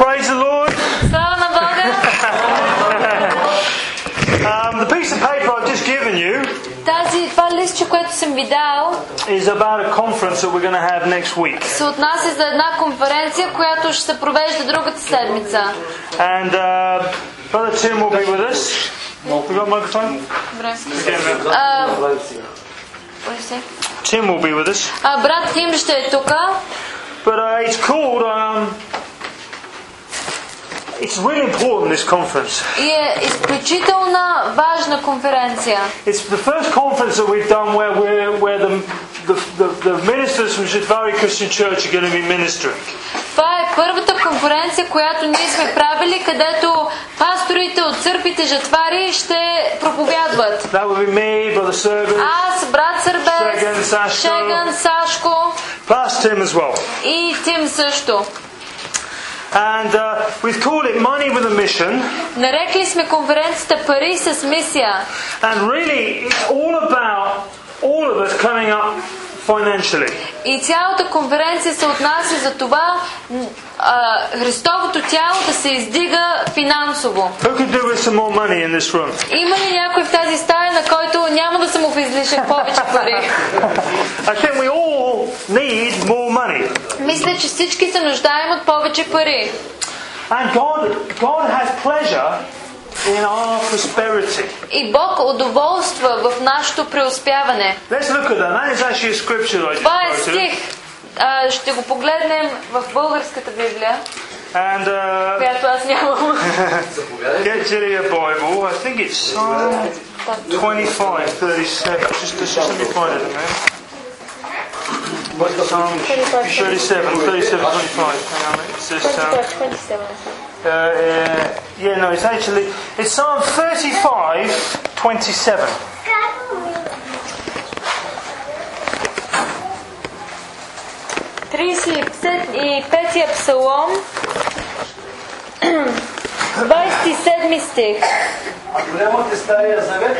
Praise the Lord. Слава на Бога! Um, the piece of paper I've just given you Тази, това листче, което съм ви дал, is about a conference that we're going to have next week. се отнася за една конференция, която ще се провежда другата седмица. And uh, Brother Tim will be with us. We got a microphone? Добре. Again, А, what do you say? Tim will be with us. а, брат Тим ще е тук. But uh, it's called. Um, it's really important this conference. И е изключителна важна конференция. It's the first conference that we've done where we're, where the, the, the, the ministers from Shidvari Christian Church are going to be ministering. Това е първата конференция, която ние сме правили, където пасторите от църквите жатвари ще проповядват. That will be me, Brother Sergan, Аз, брат Шеган, Сърбец, Сашко. Шеган, Сашко plus Tim as well. и Тим също. And uh, we've called it Money with a Mission. Нарекли сме конференцията Пари с мисия. And really, it's all about all of us coming up financially. И цялата конференция се отнася за това м, а, Христовото тяло да се издига финансово. Who could do with some more money in this room? Има ли някой в тази стая, на който няма да съм в излишък повече пари? I think we all need more money. Мисля, че всички се нуждаем от повече пари. And God, God has pleasure in our prosperity. И Бог удоволства в нашето преуспяване. Let's look at that. That is actually a scripture Това е стих. А, ще го погледнем в българската Библия, And uh, която аз нямам. get to your Bible. I think it's Psalm 25, 37. Just, just, just let me find it a minute. Psalm 37, 37, 25. Hang on, it's just, um, uh, uh, yeah, no, it's actually, it's Psalm 35, 27. Тридесет и петия псалом, 27 стих. А голямата Стария Завет,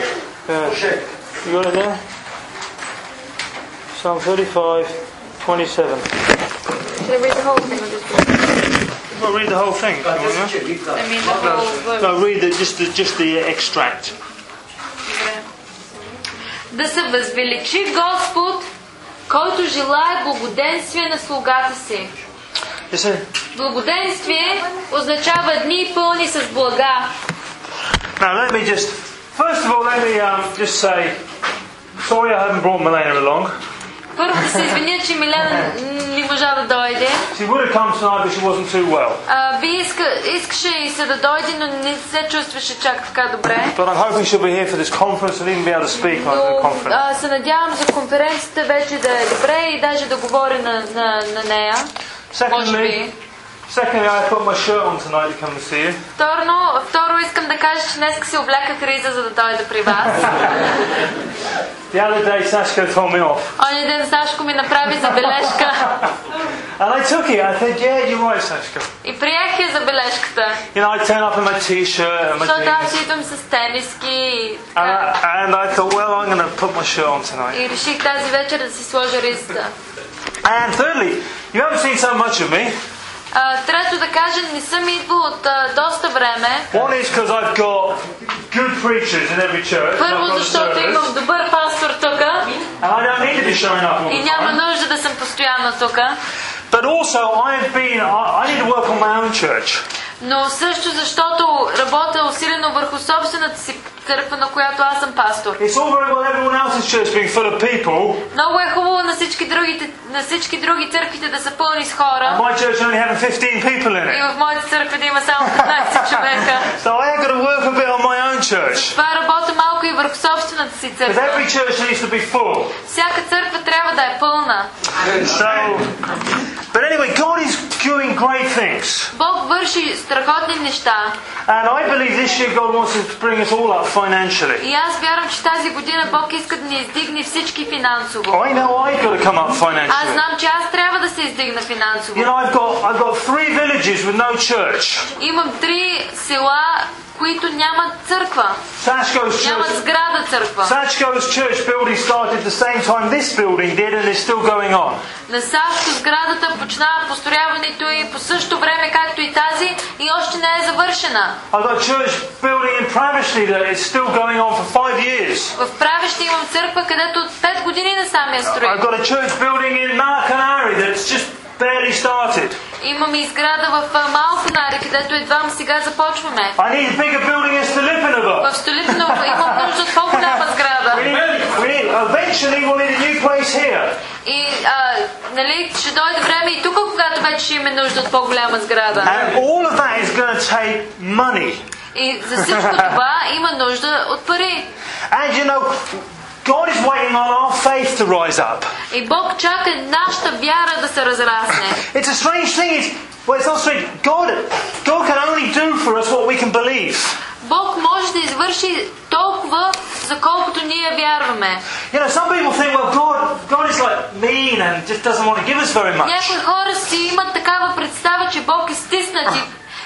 Мошек. You got it there? Psalm 35, 27. Should I read the whole thing or just Well, read the whole thing. if you А, want, те yeah? си чели, да. I mean the whole verse. No, read the, just the just the extract. Да се възвеличи Господ, който желая благоденствие на слугата си. Listen, Благоденствие означава дни пълни с блага. now let me just first of all let me um, just say sorry I haven't brought Milena along. Първо да се извиня, че Милена не можа да дойде. She would have come tonight, but she wasn't too well. А, би иска, искаше и се да дойде, но не се чувстваше чак така добре. But I'm hoping she'll be here for this conference and even be able to speak on the Но conference. а, се надявам за конференцията вече да е добре и даже да говоря на, на, на нея. Secondly. secondly, I put my shirt on tonight to come and see you. Второ, второ искам да кажа, че днес си обляках риза, за да дойда при вас. The other day, Sashka told me off, Оня ден Сашко ми направи забележка and I took it. I said, "Yeah, you're right, Sashka." и приех я забележката. You know, I turn up in my t-shirt and my Защото аз jeans, идвам с тениски и, and I, and I thought, well, I'm going to put my shirt on tonight. и реших тази вечер да си сложа ризата. And thirdly, you haven't seen so much of me. А, трето да кажа, не съм идвал от а, доста време. One is because I've got good preachers in every church. and Първо, I've got a защото service, имам добър пастор тук and I don't need to be showing up all и the няма time. нужда да съм постоянно тук. But also, I've been. I, I need to work on my own church. Но също защото работя усилено върху собствената си църква, на която аз съм пастор. Well Много е хубаво на всички, другите, на всички други църквите да са пълни с хора my church only having 15 people in и в моята църква да има само 15 човека. So I have got to work a bit on my own church. Това работя малко и върху собствената си църква. every church needs to be full. Всяка църква трябва да е пълна. So, but anyway, God is doing great things. Бог върши страхотни неща. And I believe this year God wants to bring us all up financially. И аз вярвам, че тази година Бог иска да ни издигне всички финансово. I know I've got to come up Аз financially. знам, че аз трябва да се издигна финансово. You know, I've got I've got three villages with no church. Имам три села, които нямат църква. Sashko's Нямат church. сграда църква. Sashko's church building started the same time this building did, and is still going on. На САЩ сградата почна построяването и по същото време, както и тази, завършена. I've got a church building in Pravishli that is still going on for five years. В Правеща имам църква, където от 5 години насам я строим. I've got a church building in Malacanari that's just barely started. Имаме изграда в а, Малконари, където едва сега започваме. I need a bigger building in Stilipinova. В Столипиново имам нужда от по-голяма сграда. We need, we need, eventually we'll need a new place here. И а, нали, ще дойде време и тук, когато вече ще имаме нужда от по-голяма сграда. And all of that is going to take money. И за всичко това има нужда от пари. And you know, God is waiting on our faith to rise up. И Бог чака нашата вяра да се разрасне. It's a strange thing. It's, well, it's not strange. God, God can only do for us what we can believe. Бог може да извърши толкова, за колкото ние вярваме. You know, some people think, well, God, God is like mean and just doesn't want to give us very much. Някои хора си имат такава представа, че Бог е стиснат и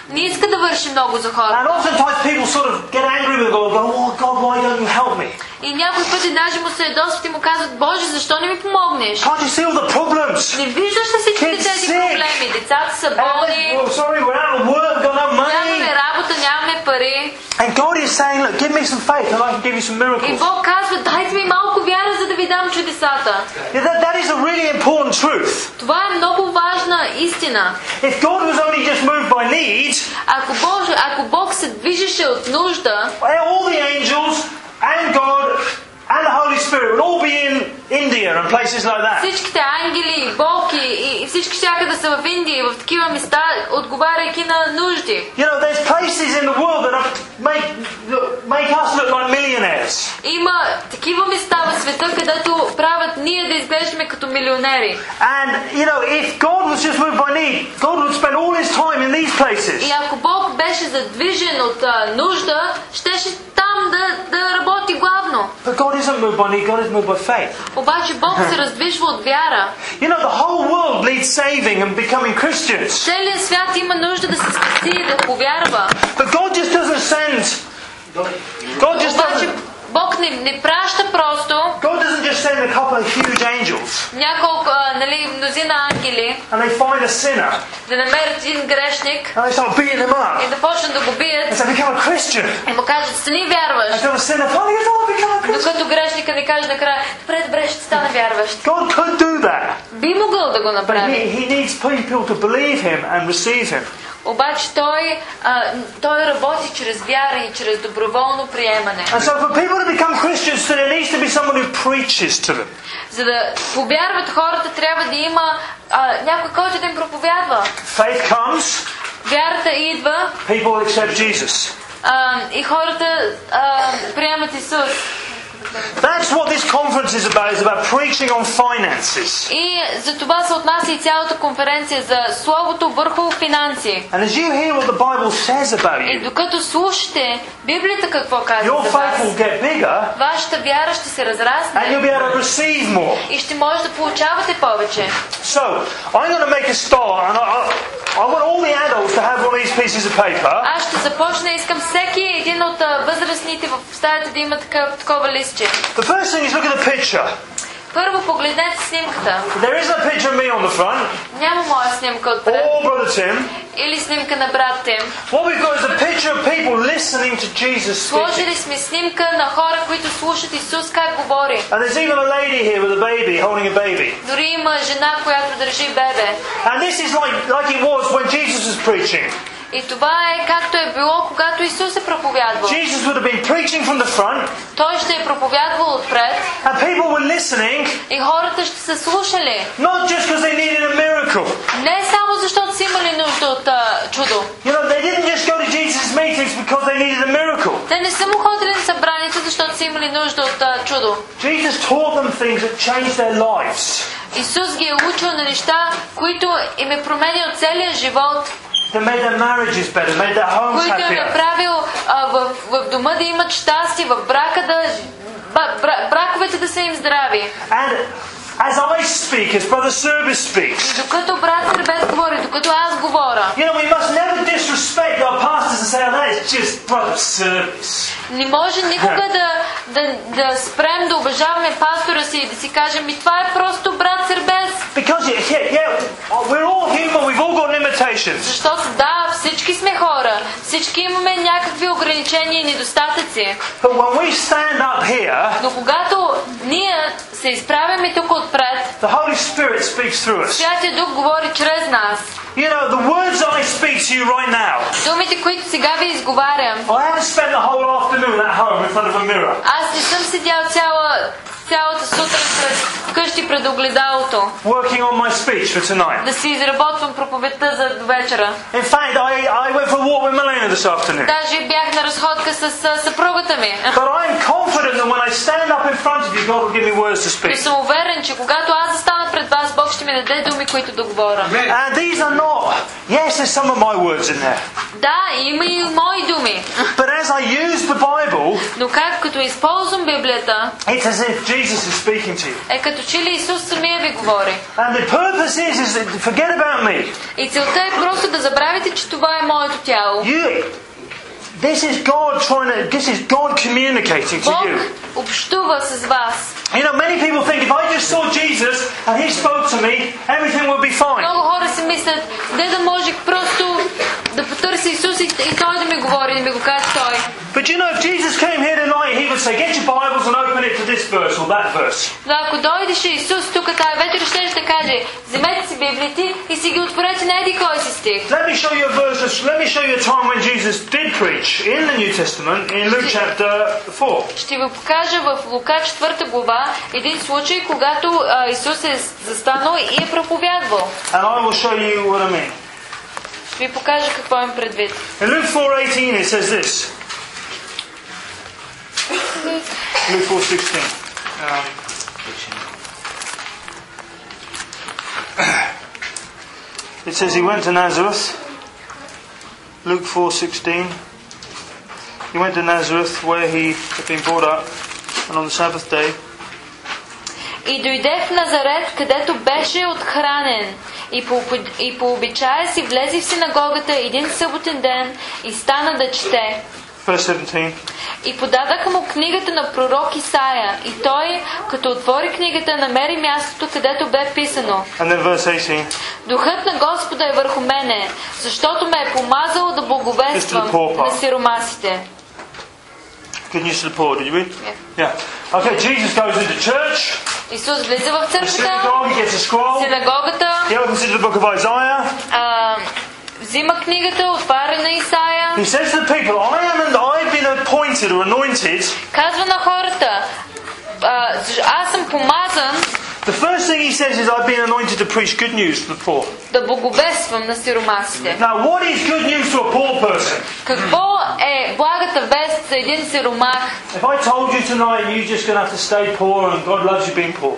не иска да върши много за And хората. oftentimes people sort of get angry with God, go, oh God, why don't you help me? И някой пъти даже му се ядосват и му казват, Боже, защо не ми помогнеш? Can't you see all the problems? Не виждаш ли всички тези проблеми? Децата са болни, well, sorry, we're out of work, we've got no money. нямаме работа, пари. And God is saying, look, give me some faith and I can give you some И miracles. Бог казва, дайте ми малко вяра, за да ви дам чудесата. Yeah, that, that is a really important truth. Това е много важна истина. If God was only just moved by need, Ако Бог, ако Бог се движеше от нужда, all the angels and God and the Holy Spirit would all be in India and places like that. всичките ангели Бог и, и- всички щяха да са в Индия в такива места, отговаряйки на нужди. You know, there's places in the world that make, make us look like millionaires. Има такива места в света, където правят ние да изглеждаме като милионери. And, you know, if God was just moved by need, God would spend all his time in these places. И ако Бог беше задвижен от а, нужда, щеше там да, да работи главно. But God isn't moved by need, God is moved by faith. Обаче Бог се раздвижва от вяра. You know, the whole world needs saving and becoming Christians. Целият свят има нужда да се спаси и да повярва. But God just doesn't send. God just Обаче doesn't. Бог не, не праща просто God doesn't just send a couple of huge angels няколко, нали, мнозина ангели and they find a sinner да намерят един грешник and they start beating him up и да почнат да го and бият say, become a Christian. и му кажат, стани вярваш. And the sinner finally goes, oh, become a Christian. Докато грешника не каже накрая, добре, добре, ще стана вярващ. God could do that. Би могъл да го But направи. he, he needs people to believe him and receive him. Обаче той, а, той работи чрез вяра и чрез доброволно приемане. And so for people to become Christians, there needs to be someone who preaches to them. За да повярват хората, трябва да има а, някой, който да им проповядва. Faith comes, Вярата идва people accept Jesus. а, и хората а, приемат Исус. That's what this conference is about. It's about preaching on finances. И за това се отнася и цялата конференция за Словото върху финанси. And as you hear what the Bible says about И you, докато слушате Библията какво казва your за faith will вас, get bigger вашата вяра ще се and you'll разрасне be able to receive more. и ще може да получавате повече. So, I'm going to make a start and I, I, want all the adults to have one of these pieces of paper. Аз ще започна, искам всеки един от възрастните в стаята да има такъв, такова листче. The first thing is look at the picture. Първо погледнете снимката. There isn't a picture of me on the front Няма моя снимка отпред. or brother Tim. Или снимка на брат Тим. What we've got is a picture of people listening to Jesus speaking. Сложили сме снимка на хора, които слушат Исус как говори. And there's even a lady here with a baby, holding a baby. Дори има жена, която държи бебе. And this is like, like it was when Jesus was preaching. И това е както е било, когато Исус е проповядвал. Jesus would have been preaching from the front, Той ще е проповядвал отпред and people were listening, и хората ще са слушали. not just because they needed a miracle. Не само защото са имали нужда от чудо. You know, they didn't just go to Jesus' meetings because they needed a miracle. Те не са му ходили на събранието, защото са имали нужда от чудо. Jesus taught them things that changed their lives, Исус ги е учил на неща, които им е променил целия живот, that made their marriages better, made their homes които им е happier. направил а, в, в дома да имат щастие, в брака да ба, бра, браковете да са им здрави. And as I speak, as Brother Service speaks, Докато брат Сърбет говори, докато аз говоря, you know, we must never disrespect our pastors and say, oh, that is just Brother Service. не може никога да, да, да спрем да уважаваме пастора си и да си кажем, и това е просто брат Сърбес. Because, yeah, yeah, yeah, we're all human, we've all got limitations. Защото да, всички сме хора, Всички имаме някакви ограничения и недостатъци. But when we stand up here, Но когато ние се изправяме тук отпред, the Holy Spirit speaks through us. Святия Дух говори чрез нас. You know, the words I speak to you right now, Думите, които сега ви изговарям, I haven't spent the whole afternoon at home in front of a mirror. аз не съм седял цяла, цялата сутрин пред, вкъщи пред огледалото working on my speech for tonight. да си изработвам проповедта за вечера. In fact, I, I went for a walk with Melena this afternoon. Даже бях на разходка с съпругата ми. But I'm confident that when I stand up in front of you, God will give me words to speak. съм уверен, че когато аз застана пред вас, Бог ще ми даде думи, които да говоря. And these are not, yes, there's some of my words in there. Да, има и мои думи. But as I use the Bible, Но как като използвам Библията, it's as if Jesus is speaking to you. е като че ли Исус самия ви говори. And the purpose is, is forget about me. И целта е просто да забравите, че това е моето тяло. You, this is God trying to, this is God communicating to Бог you. общува с вас. You know, many people think if I just saw Jesus and he spoke to me, everything would be fine. Много хора си мислят, де да можех просто да потърся Исус и, и Той да ми говори, да ми го каже Той. But you know, if Jesus came here tonight, he would say, Get your Bibles and open it to this verse or that verse. Но ако дойдеше Исус тук тази вечер, ще ще каже, вземете си Библиите и си ги отворете на еди кой си стих. Let me show you a verse. Let me show you a time when Jesus did preach in the New Testament in Luke chapter 4. Ще ви покажа в Лука 4 глава един случай, когато а, Исус е застанал и е проповядвал. And I will show you what I mean. Ще ви покажа какво им предвид. In Luke 4:18 it says this. Luke 4:16. Um, it says he went to Nazareth. Luke 4:16. He went to Nazareth where he had been brought up, and on the Sabbath day И дойде в Назарет, където беше отхранен. И по, и по обичая си влезе в синагогата един съботен ден и стана да чете. verse 17. И подадаха му книгата на пророк Исаия. И той, като отвори книгата, намери мястото, където бе писано. And then verse 18. Духът на Господа е върху мене, защото ме е помазал да благовествам на сиромасите. Good news to the poor, did you read? Yeah. Okay, Jesus goes into church, Исус влиза в the църквата, synagogue, he gets a scroll, синагогата, he opens it to the book of Isaiah. а, взима книгата, отваря на Исаия, He says to the people, I am and I've been appointed or anointed. казва на хората, а, аз съм помазан The first thing he says is, I've been anointed to preach good news to the poor. да благовествам на сиромасите. Now, what is good news to a poor person? Какво е благата вест за един сиромах? If I told you tonight you're just going to have to stay poor and God loves you being poor,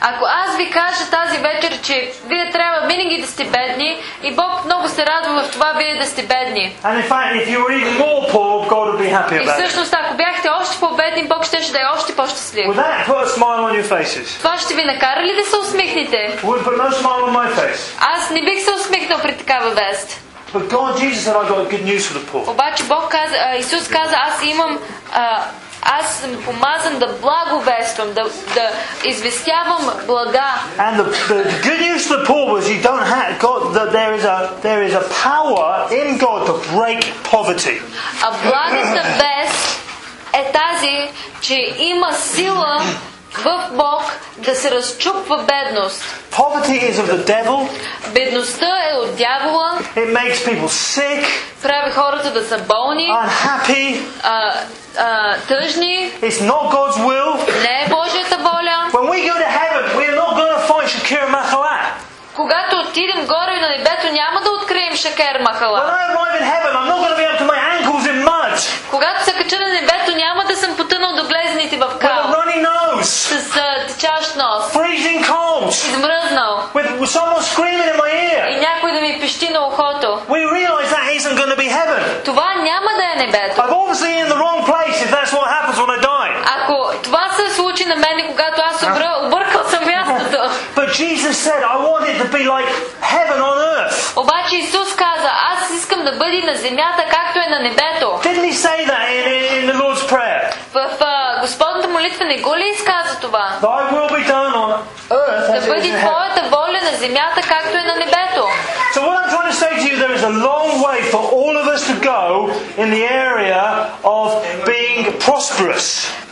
Ако аз ви кажа тази вечер, че вие трябва винаги да сте бедни и Бог много се радва в това вие да сте бедни. and in fact, if you were even more poor, God would be happy И about it. всъщност, ако бяхте още по-бедни, Бог ще да е още по-щастлив. Would that put a smile on your faces? Това ще ви накара ли да се усмихнете? Would put no smile on my face. Аз не бих се усмихнал при такава вест. But God, Jesus said, I've got good news for the poor. Обаче Бог каза, а, Исус каза, аз имам, а, аз съм помазан да благовествам, да, да известявам блага. And the, the good news to the poor was you don't have God. That there is a there is a power in God to break poverty. А благата вест е тази, че има сила в Бог да се разчупва бедност. Poverty is of the devil. Бедността е от дявола, It makes people sick, прави хората да са болни, unhappy. а, а, тъжни, It's not God's will. не е Божията воля. When we go to heaven, we're not going to find Shakira Mahalat. Когато отидем горе на небето, няма да открием Шакер When Махала. I arrive in heaven, I'm not going to be up to my ankles in mud Когато се кача на нос, freezing cold, измръзнал with, with someone screaming in my и ear. някой да ми пищи на ухото. We realize that isn't going to be heaven. Това няма да е небето. I'm obviously in the wrong place if that's what happens when I die. Ако това се случи на мен, когато аз обра, объркал съм мястото. But Jesus said, I want it to be like heaven on earth. Обаче Исус каза, аз искам да бъде на земята, както е на небето. Didn't he say that in, in, in the Lord's Prayer? В а, Господната молитва не го ли изказа това? Thy will be done on earth Да as it is бъде in heaven. Твоята воля на земята, както е на небето. So what I'm trying to say to you, there is a long way for all of us to go in the area of being prosperous.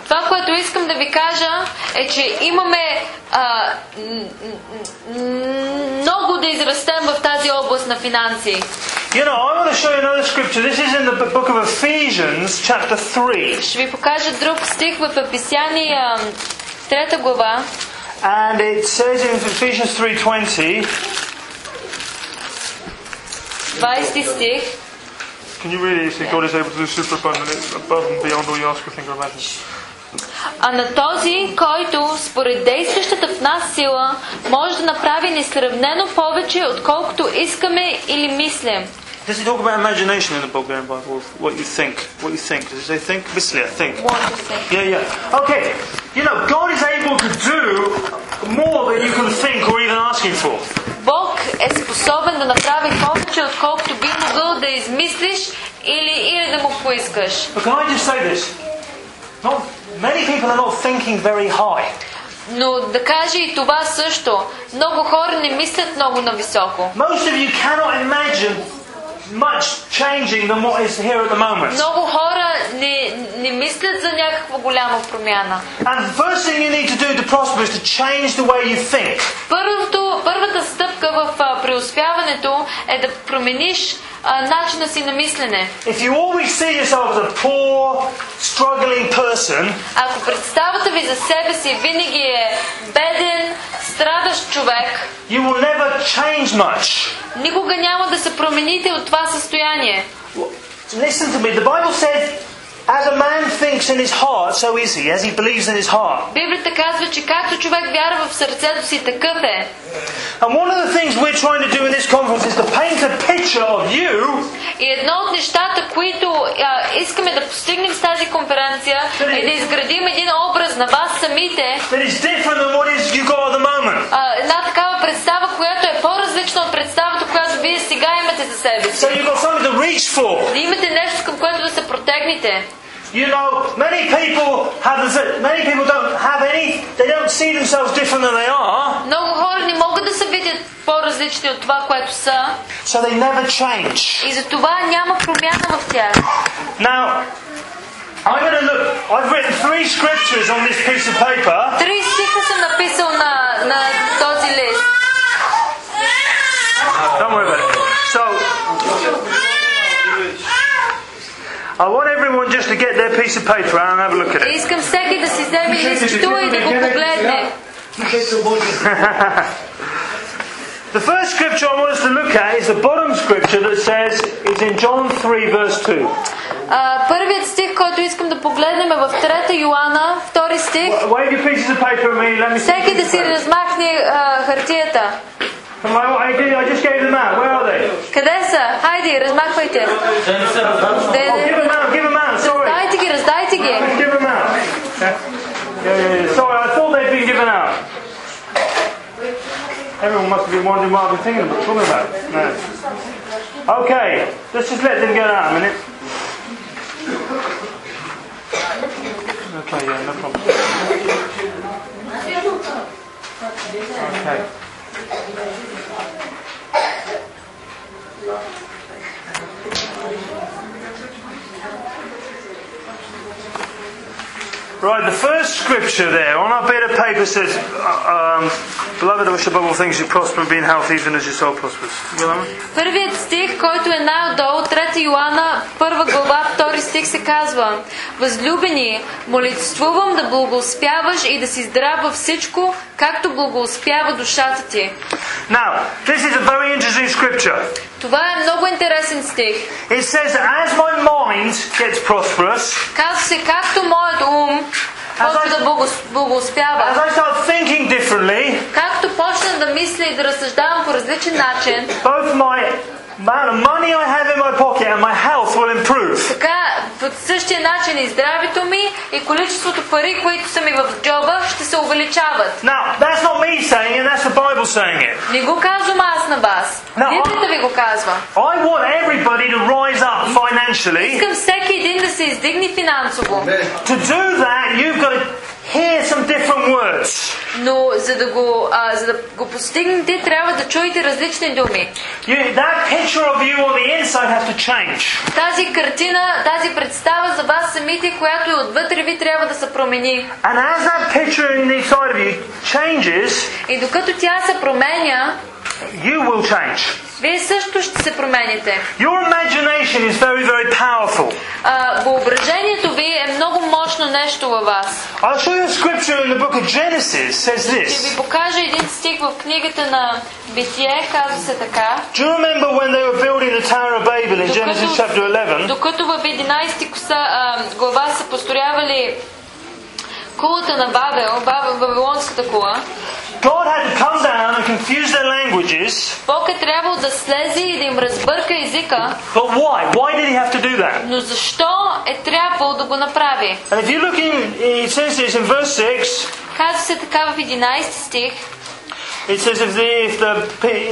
Това, което искам да ви кажа е, че имаме а, много да израстем в тази област на финанси. You know, I want to show you another scripture. This is in the book of Ephesians, chapter 3. Ще ви покажа друг стих в Еписяния, трета глава. And it says in Ephesians 3.20, 20 стих. Can you read it? You see, God is able to do super abundantly above and beyond all you ask or think or imagine. А на този, който според действащата в нас сила може да направи несравнено повече, отколкото искаме или мислим. Does it talk about imagination in the Bulgarian Bible? What you think? What you think? Does it say think? Myslia, think. Yeah, yeah. Okay. You know, God is able to do more than you can think or even asking for. Бог е способен да направи повече, отколкото би могъл да измислиш или, или да му поискаш. But can I just say this? Not, many people are not thinking very high. Но да кажа и това също. Много хора не мислят много нависоко. Most of you cannot imagine much changing than what is here at the moment. Много хора не, не мислят за някаква голяма промяна. And the first thing you need to do to prosper is to change the way you think. Първото, първата стъпка в а, преуспяването е да промениш а, Начина си на мислене. If you always see yourself as a poor, struggling person, Ако представата ви за себе си винаги е беден, страдащ човек, you will never change much. никога няма да се промените от това състояние. Listen to me. The Bible says, as a man thinks in his heart, so is he, as he believes in his heart. Библията казва, че както човек вярва в сърцето си, такъв е. And one of the things we're trying to do in this conference is to paint a picture of you И едно от нещата, които а, искаме да постигнем с тази конференция, е да изградим един образ на вас самите, that is different than what is you got at the moment. а, една такава представа, която е по-различна от представата, себе си. So you've got something to reach for. Да имате нещо, към което да се протегнете. You know, many people have many people don't have any. They don't see themselves different than they are, Много хора не могат да се видят по-различни от това, което са, so they never change. и за това няма промяна в тях. Now, I'm going to look. I've written three scriptures on this piece of paper. Три стиха съм написал на, на този лист. Don't worry about it. I want everyone just to get their piece of paper out and have a look at it. Искам всеки да си вземе листчето и да го погледне. The first scripture I want us to look at is the bottom scripture that says, it's in John 3, verse 2. А, първият стих, който искам да погледнем е в 3 Йоанна, втори стих. Wave your pieces of paper at me. Let me see. Всеки да си размахне а, хартията. Am I- I did- I just gave them out. Where are they? Къде са? Хайде, размахвайте. Де, Oh, give де. them out. Give them out. Sorry. Раздайте ги, раздайте ги. Give them out. Yeah, yeah, yeah. Sorry, I thought they'd been given out. Everyone must have been wondering what I've been thinking about, talking about. No. Okay, let's just let them get out a minute. Okay, yeah, no problem. Okay. Thank you. Right, the first scripture there on our bit of paper says, uh, um, Beloved, I wish above all things you prosper and be in health even as your soul prospers. You know? Първият стих, който е най-отдолу, 3 Йоанна, първа глава, втори стих се казва Възлюбени, молитвувам да благоуспяваш и да си здрав във всичко, както благоуспява душата ти. Now, this is a very interesting scripture. Това е много интересен стих. It says that as my mind gets prosperous, Казва се, както моят ум почва да благоуспява, as I start thinking differently, както почна да мисля и да разсъждавам по различен начин, both my amount of money I have in my pocket and my health will improve. така по същия начин и здравето ми и количеството пари, които са ми в джоба, ще се увеличават. Now, that's not me saying it, that's the Bible saying it. Не го казвам аз на вас. No. Библията ви го казва. I want everybody to rise up financially. Искам всеки един да се издигне финансово. To do that, you've got to hear some different words. Но за да го, а, за да го постигнете, трябва да чуете различни думи. You, that picture of you on the inside has to change. Тази картина, тази представа за вас самите, която е отвътре ви, трябва да се промени. And as that picture in the inside of you changes, И докато тя се променя, you will change. вие също ще се промените. Your imagination is very, very powerful. А, въображението ви е много нещо във вас. I'll show you a scripture in the book of Genesis says Ще ви покажа един стих в книгата на Битие, казва се така. Do you remember when they were building the Tower of Babel in Genesis chapter 11? докато в 11 коса, глава са построявали кулата на Бабел, Бабел, Вавилонската кула, God had to come down and confuse their languages. Бог е трябвало да слезе и да им разбърка езика, But why? Why did he have to do that? но защо е трябвало да го направи? And if you look in, it says this in verse 6, Казва се така в 11 стих, it says if, the, if, the, pe-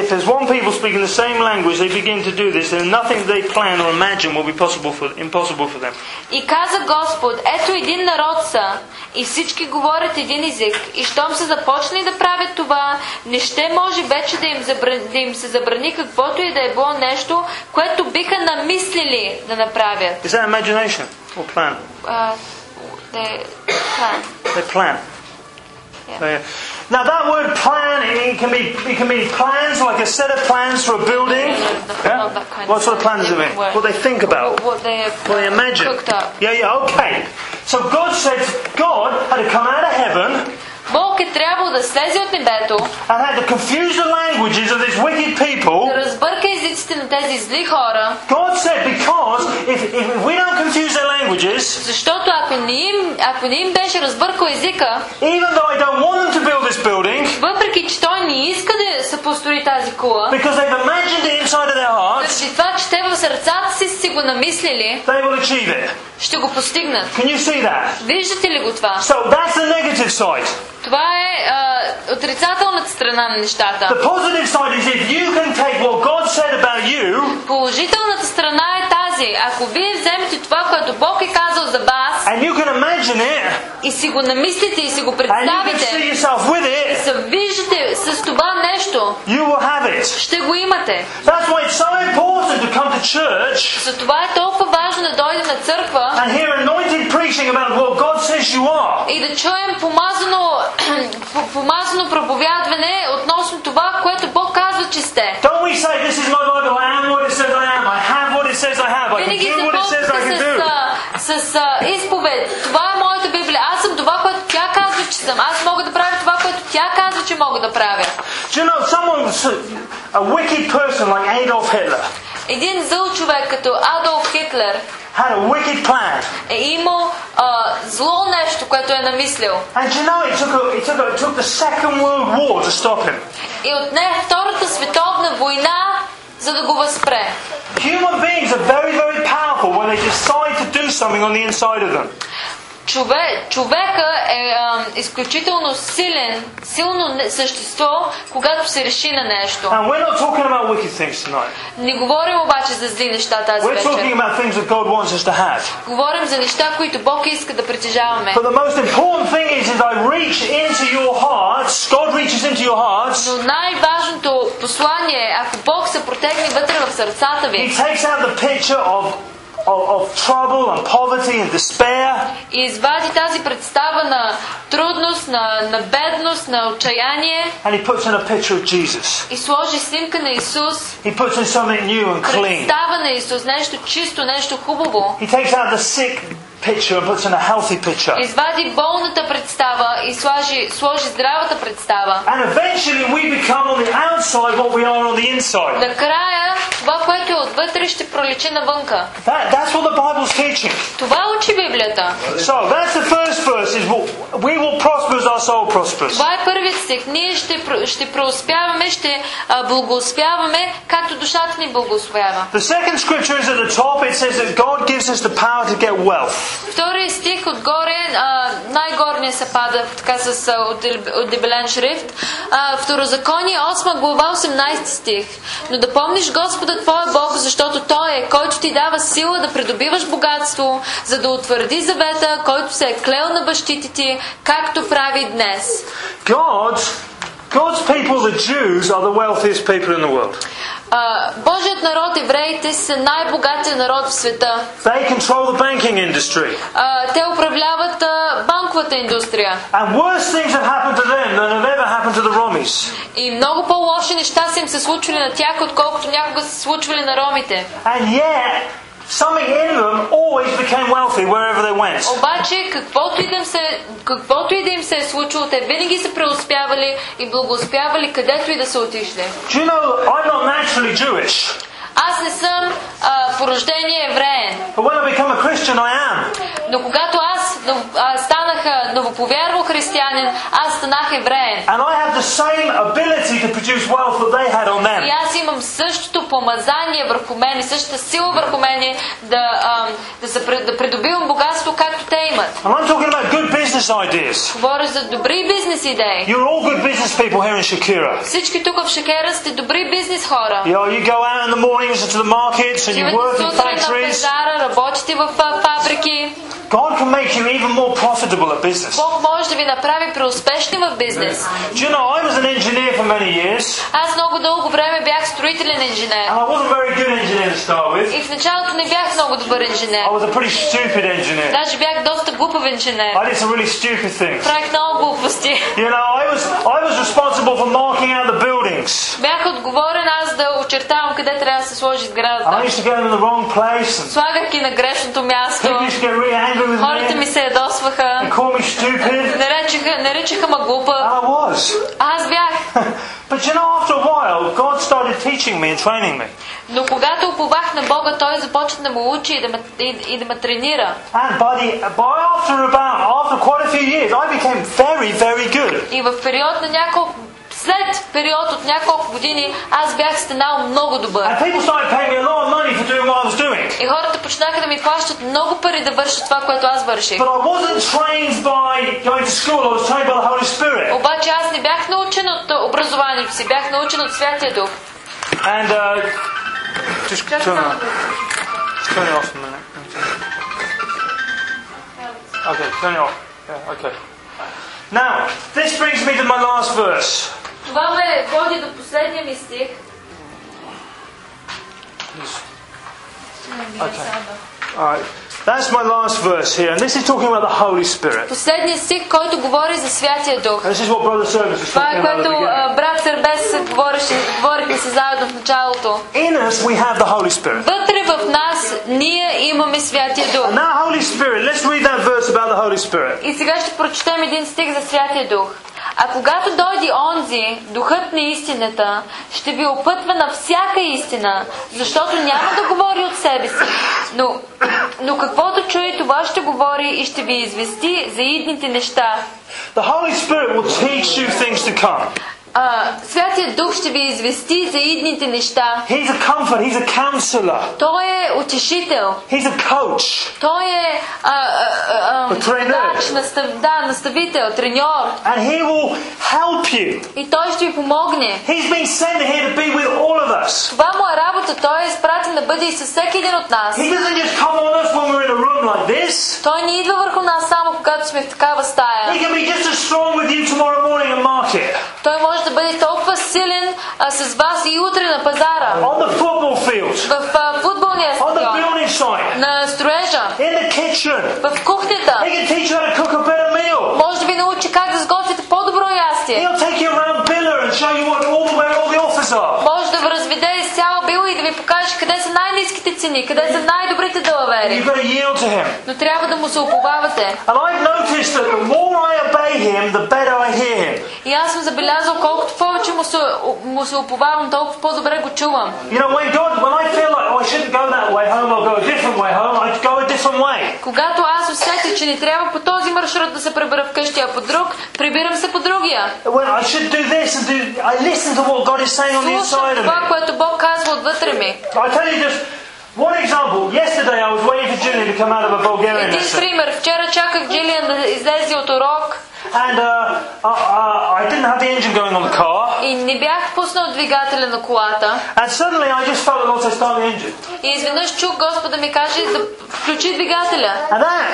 if there's one people speaking the same language, they begin to do this, then nothing they plan or imagine will be possible for, impossible for them. И каза Господ, ето един народ са, и всички говорят един език, и щом са започнали да правят това, не ще може вече да им, забрани, да им се забрани каквото и да е било нещо, което биха намислили да направят. Is that imagination or plan? А, да е- plan. They plan. Yeah. They- now that word plan, it can be it can mean plans like a set of plans for a building. That kind What sort of plans do it mean? What they think about. What, what they What they imagine. cooked up. Yeah, yeah, okay. So God said God had to come out of heaven Бог е трябвало да слезе от небето, and had to confuse the languages of these wicked people. да разбърка езиците на тези зли хора, God said, because if, if we don't confuse their languages, защото ако не им, ако не им беше разбъркал езика, even though I don't want them to build this building, въпреки че той не иска да се построи тази кула, because they've imagined it inside of their hearts, заради това, че те в сърцата си си го намислили, they will achieve it. ще го постигнат. Can you see that? Виждате ли го това? So that's the negative side. Това е а, отрицателната страна на нещата. The positive side is if you can take what God said about you Положителната страна е тази. Ако вие вземете това, което Бог е казал за вас and you can imagine it и си го намислите и си го and you can see представите, yourself with и it, се виждате с това нещо, you will have it. ще го имате. That's why to church Затова е толкова важно да дойде на църква and hear anointed preaching about what God says you are. и да чуем помазано, по- помазано проповядване относно това, което Бог казва, че сте. Don't we say, This is my Bible, I am what it says I am, I have what it says I have, I can do what it says I can do. с, с изповед. Това е моята Библия. Аз съм това, което тя казва, че съм. Аз мога да правя това, което тя казва, че мога да правя. Do you know, someone, a wicked person like Adolf Hitler, Един зъл човек като Адолф Хитлер had a wicked plan. е имал а, зло нещо, което е намислил. And do you know, it took, a, it, took a, it took the Second World War to stop him. И отне Втората световна война, за да го възпре. Human beings are very, very powerful when they decide to do something on the inside of them. Чове, човека е а, изключително силен, силно същество, когато се реши на нещо. And we're not talking about wicked things tonight. Не говорим обаче за зли неща тази We're talking вечер. about things that God wants us to have. Говорим за неща, които Бог иска да притежаваме. But the most important thing is, is I reach into your hearts, God reaches into your hearts, Но най-важното послание е, ако Бог се протегне вътре в сърцата He ви takes out the picture of, of, of trouble and poverty and despair, и извади тази представа на трудност, на, на бедност, на отчаяние and He puts in a picture of Jesus. и сложи снимка на Исус, He puts in something new and clean. представа на Исус, нещо чисто, нещо хубаво. He takes out the sick picture and puts in a healthy picture. Извади болната представа и сложи, сложи здравата представа. And eventually we become on the outside what we are on the inside. Накрая, това, което е отвътре, ще проличи навънка. That, that's what the Bible's teaching. Това учи Библията. So that's the first verse is what- we will prosper as our soul prospers. Това е първият стих. Ние ще, про- ще преуспяваме, ще а, благоуспяваме, както душата ни благоуспява. The second scripture is at the top. It says that God gives us the power to get wealth. Вторият стих отгоре най-горния се пада така с отдебелен шрифт. А, Второзаконие 8 глава 18 стих. Но да помниш Господа твоя Бог, защото Той е, който ти дава сила да придобиваш богатство, за да утвърди завета, който се е клел на бащите ти, както прави днес. God's people, the Jews, are the wealthiest people in the world. Божият народ, евреите, са най-богатия народ в света. They control the banking industry. А, те управляват а, банковата индустрия. And worse things have happened to them than have ever happened to the Romis. И много по-лоши неща са им се случвали на тях, отколкото някога са се случвали на ромите. And yet, something in them always became wealthy wherever they went. Обаче, каквото и, да им се, каквото и да им се е случило, те винаги са преуспявали и благоуспявали където и да са отишли. Do you know, I'm not naturally Jewish, Аз не съм а, по рождение евреен, but when I become a Christian, I am. но когато аз нов- а, станах новоповярвал християнин, аз станах евреен. And I have the same ability to produce wealth that they had on И аз имам същото помазание върху мен и същата сила върху мен да, а, да, се, да придобивам богатство, както те имат. And I'm talking about good business ideas. Говоря за добри бизнес идеи. You're all good business people here in Shakira. Всички тук в Шекера сте добри бизнес хора. You, know, you go out in the mornings to the markets and you Отивате work in сутрин на factories. пазара, работите в фабрики. God can make you even more profitable at business. Бог може да ви направи преуспешни в бизнес. Do you know, I was an engineer for many years, Аз много дълго време бях строителен инженер. and I wasn't a very good engineer to start with. И в началото не бях много добър инженер. I was a pretty stupid engineer. Даже бях доста глупав инженер. I did some really stupid things. Правих много глупости. You know, I was I was responsible for marking out the buildings. Бях отговорен аз да очертавам къде трябва да се сложи And I сградата. used to go in the wrong place, and Слагах ги на грешното място. people used to get really angry with Хората ми се ядосваха. Наречаха, наричаха ма глупа. Аз бях. But you know, after a while, God started teaching me and training me. Но когато уповах на Бога, Той започна да ме учи и да ме, и, и да ме тренира. And by the by after about after quite a few years, I became very very good. И в период на няколко след период от няколко години аз бях станал много добър. And people started paying me a lot of money for doing what I was doing. И хората почнаха да ми плащат много пари да върша това, което аз върших. But I wasn't trained by going to school. I was trained by the Holy Spirit. Обаче аз не бях научен от образованието си, бях научен от Святия Дух. And uh, just turn it off. Just turn it off a minute. Okay, turn it off. Yeah, okay. Now, this brings me to my last verse. Това ме води до последния ми стих. Okay. Alright. That's my last verse here, and this is talking about the Holy Spirit. Последният стих, който говори за Святия Дух. And this is what Brother Service was Това talking е което брат Сърбес говореше, говорихме се заедно в началото. In us, we have the Holy Spirit. Вътре в нас ние имаме Святия Дух. And that Holy Spirit, let's read that verse about the Holy Spirit. И сега ще прочетем един стих за Святия Дух. А когато дойде онзи, духът на истината, ще ви опътва на всяка истина, защото няма да говори от себе си. Но, но каквото чуе, това ще говори и ще ви извести за идните неща. The Holy Spirit will teach you things to come. А, Святия Дух ще ви извести за идните неща. He's a comfort, He's a counselor, Той е утешител. He's a coach. Той е а, а, а, а, A trainer. водач, настав, да, наставител, треньор. And He will help you. И той ще ви помогне. He's been sent here to be with all of us. Това му е работа. Той е изпратен да бъде и със всеки един от нас. He doesn't just come on us when we're in a room like this. Той не идва върху нас само когато сме в такава He стая. can be just as strong with you tomorrow morning at market, Той може да бъде толкова силен а, с вас и утре на пазара. on the football field, В а, футболния on the стадион. building site, На строежа. in the kitchen. В кухнята. He can teach you how to cook a better meal. Може да ви научи как да сготвите по-добро ястие. He'll take you around Billa and show you what all the where all the offers are. Може да ви разведе из цяла била и да ви покаже къде са най-низките цени, къде са най-добрите далавери. Но трябва да му се уповавате. И аз съм забелязал, колкото повече му се, му се уповавам, толкова по-добре го чувам. Oh. Когато аз усетя, че не трябва по този маршрут да се пребера вкъщи, а по друг, прибирам се по другия. Слушам това, което Бог казва отвътре ми. I tell you just one example. Yesterday I was waiting for Julian to come out of a Bulgarian Един lesson. пример. Вчера чаках Джилиан да излезе от урок And uh, I, I, I didn't have the engine going on the car. и не бях пуснал двигателя на колата. And suddenly I just felt the Lord say, start the engine. И изведнъж чух Господа ми каже да включи двигателя. And that,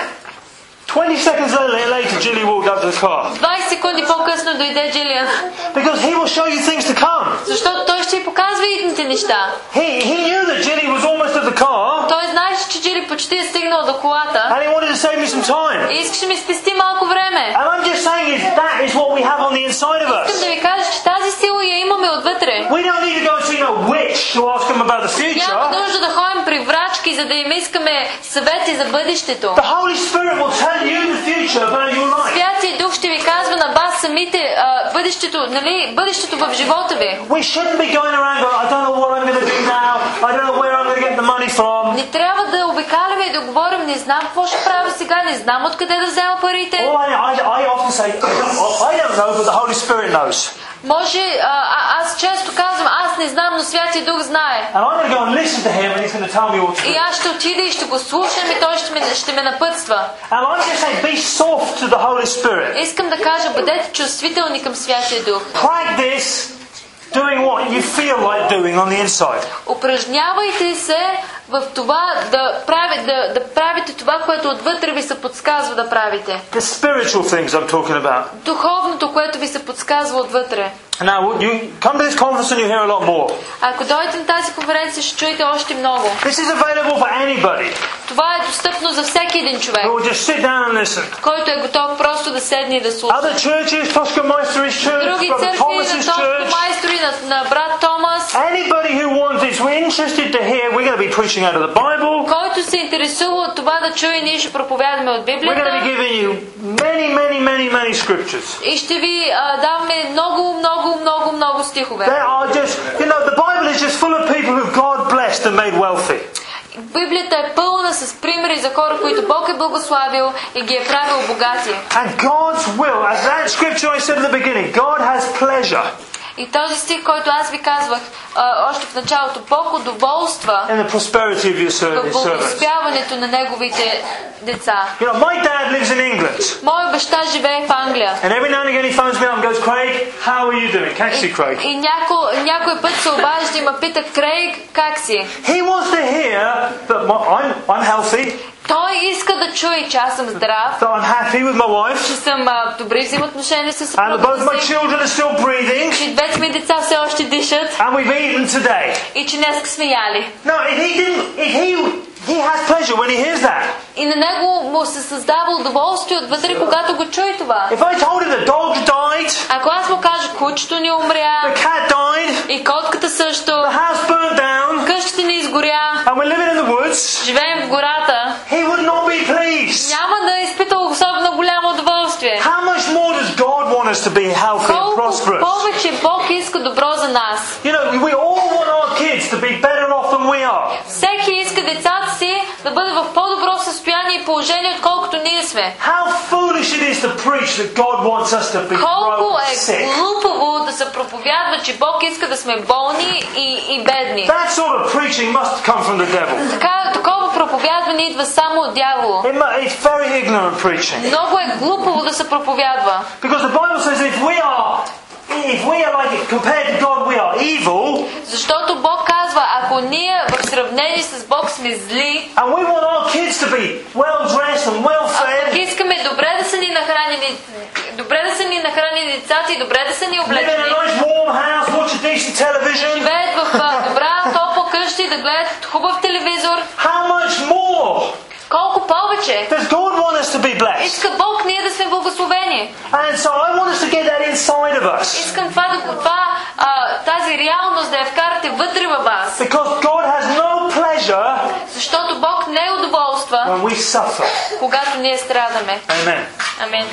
20 seconds later, later Julie walked up to the car. 20 секунди по-късно дойде Джилиан. Because he will show you things to come. Защото той ще й показва идните неща. He, he knew that Julie was almost at the car. Той знаеше, че Джили почти е стигнал до колата And he wanted to save me some time. и искаше ми спести малко време. And I'm just saying is that is what we have on the inside of Искам us. да ви кажа, че тази сила я имаме отвътре. We don't need to go and see no witch To ask them about the Няма нужда да ходим при врачки, за да им искаме съвети за бъдещето. The Holy Spirit will tell you the future about your life. Святия Дух ще ви казва на вас самите а, бъдещето, нали, бъдещето в живота ви. We shouldn't be going around going, I don't know what I'm going to do now. I don't know where I'm going to get the money from. Не трябва да обикаляме и да говорим, не знам какво ще правя сега, не знам откъде да взема парите. All I, I, I often say, I don't know, but the Holy Spirit knows. Може, а, аз често казвам, аз не знам, но Святия Дух знае. И аз ще отида и ще го слушам и той ще ме, ще ме напътства. Искам да кажа, бъдете чувствителни към Святия Дух. Practice doing what you feel like doing on the inside. Упражнявайте се в това да, прави, да, да правите това, което отвътре ви се подсказва да правите. The spiritual things I'm talking about. Духовното, което ви се подсказва отвътре. Now, you come to this conference and you hear a lot more. Ако дойдете на тази конференция, ще чуете още много. This is available for anybody Това е достъпно за всеки един човек, who will just sit down and listen. който е готов просто да седне и да слуша. Other churches, Tosca Meister's church, Други църкви, на Томко church, майстори, на, на брат Томас, anybody who wants, is interested to hear, we're going to be preaching out of the Bible. който се интересува от това да чуе, ние ще проповядаме от We're going to be Библията giving you many, many, many, many scriptures. и ще ви а, даваме много, много, много, много стихове. They are just, you know, the Bible is just full of people who God blessed and made wealthy. Библията е пълна с примери за хора, които Бог е благославил и ги е правил богати. And God's will, as that scripture I said at the beginning, God has pleasure И този стих, който аз ви казвах а, още в началото, Бог удоволства в благословяването на неговите деца. You know, my dad lives in England. Моя баща живее в Англия. And every now and again he phones me up and goes, Craig, how are you doing? Can't you see Craig? И няко, някой път се обажда и ме пита, Крейг, как си? He wants to hear that my, I'm, I'm healthy, Той иска да чуе, че аз съм здрав, that I'm happy with my wife, че съм а, добри взаимоотношения с and that both my съпругата си, children are still breathing, че двете ми деца все още дишат and we've eaten today. и че днес сме яли. No, if he didn't, if he, he has pleasure when he hears that. И на него му се създава удоволствие отвътре, когато го чуе това. If I told him the dog died, Ако аз му кажа, кучето ни умря, the cat died, и котката също, the house burnt down, къщата ни изгоря, and we're living in the woods, живеем в гората, want us to be healthy and Колко prosperous? повече Бог иска добро за нас. You know, we all want our kids to be better off than we are. Всеки иска децата си да бъдат в по-добро състояние и положение, отколкото ние сме. How foolish it is to preach that God wants us to be Колко е глупаво да се проповядва, че Бог иска да сме болни и, и бедни. That sort of preaching must come from the devil. Така, такова проповядване идва само от дявола. It mu- it's very ignorant preaching. Много е глупаво да се проповядва. Because the Bible says if we are, if we are like, compared to God, we are evil, Защото Бог казва, ако ние в сравнение с Бог сме зли, and we want our kids to be well dressed and well а пък fed, искаме добре да са ни нахранени, добре да са ни нахранени децата и добре да са ни облечени, nice house, живеят в добра, топла къща и да гледат хубав телевизор, how much more колко повече does God want us to be blessed? иска Бог ние да сме благословени. And so I want us to get that inside of us. Искам това, да, това а, тази реалност да я вкарате вътре във вас. Because God has no pleasure Защото Бог не удоволства, when we suffer. когато ние страдаме. Amen.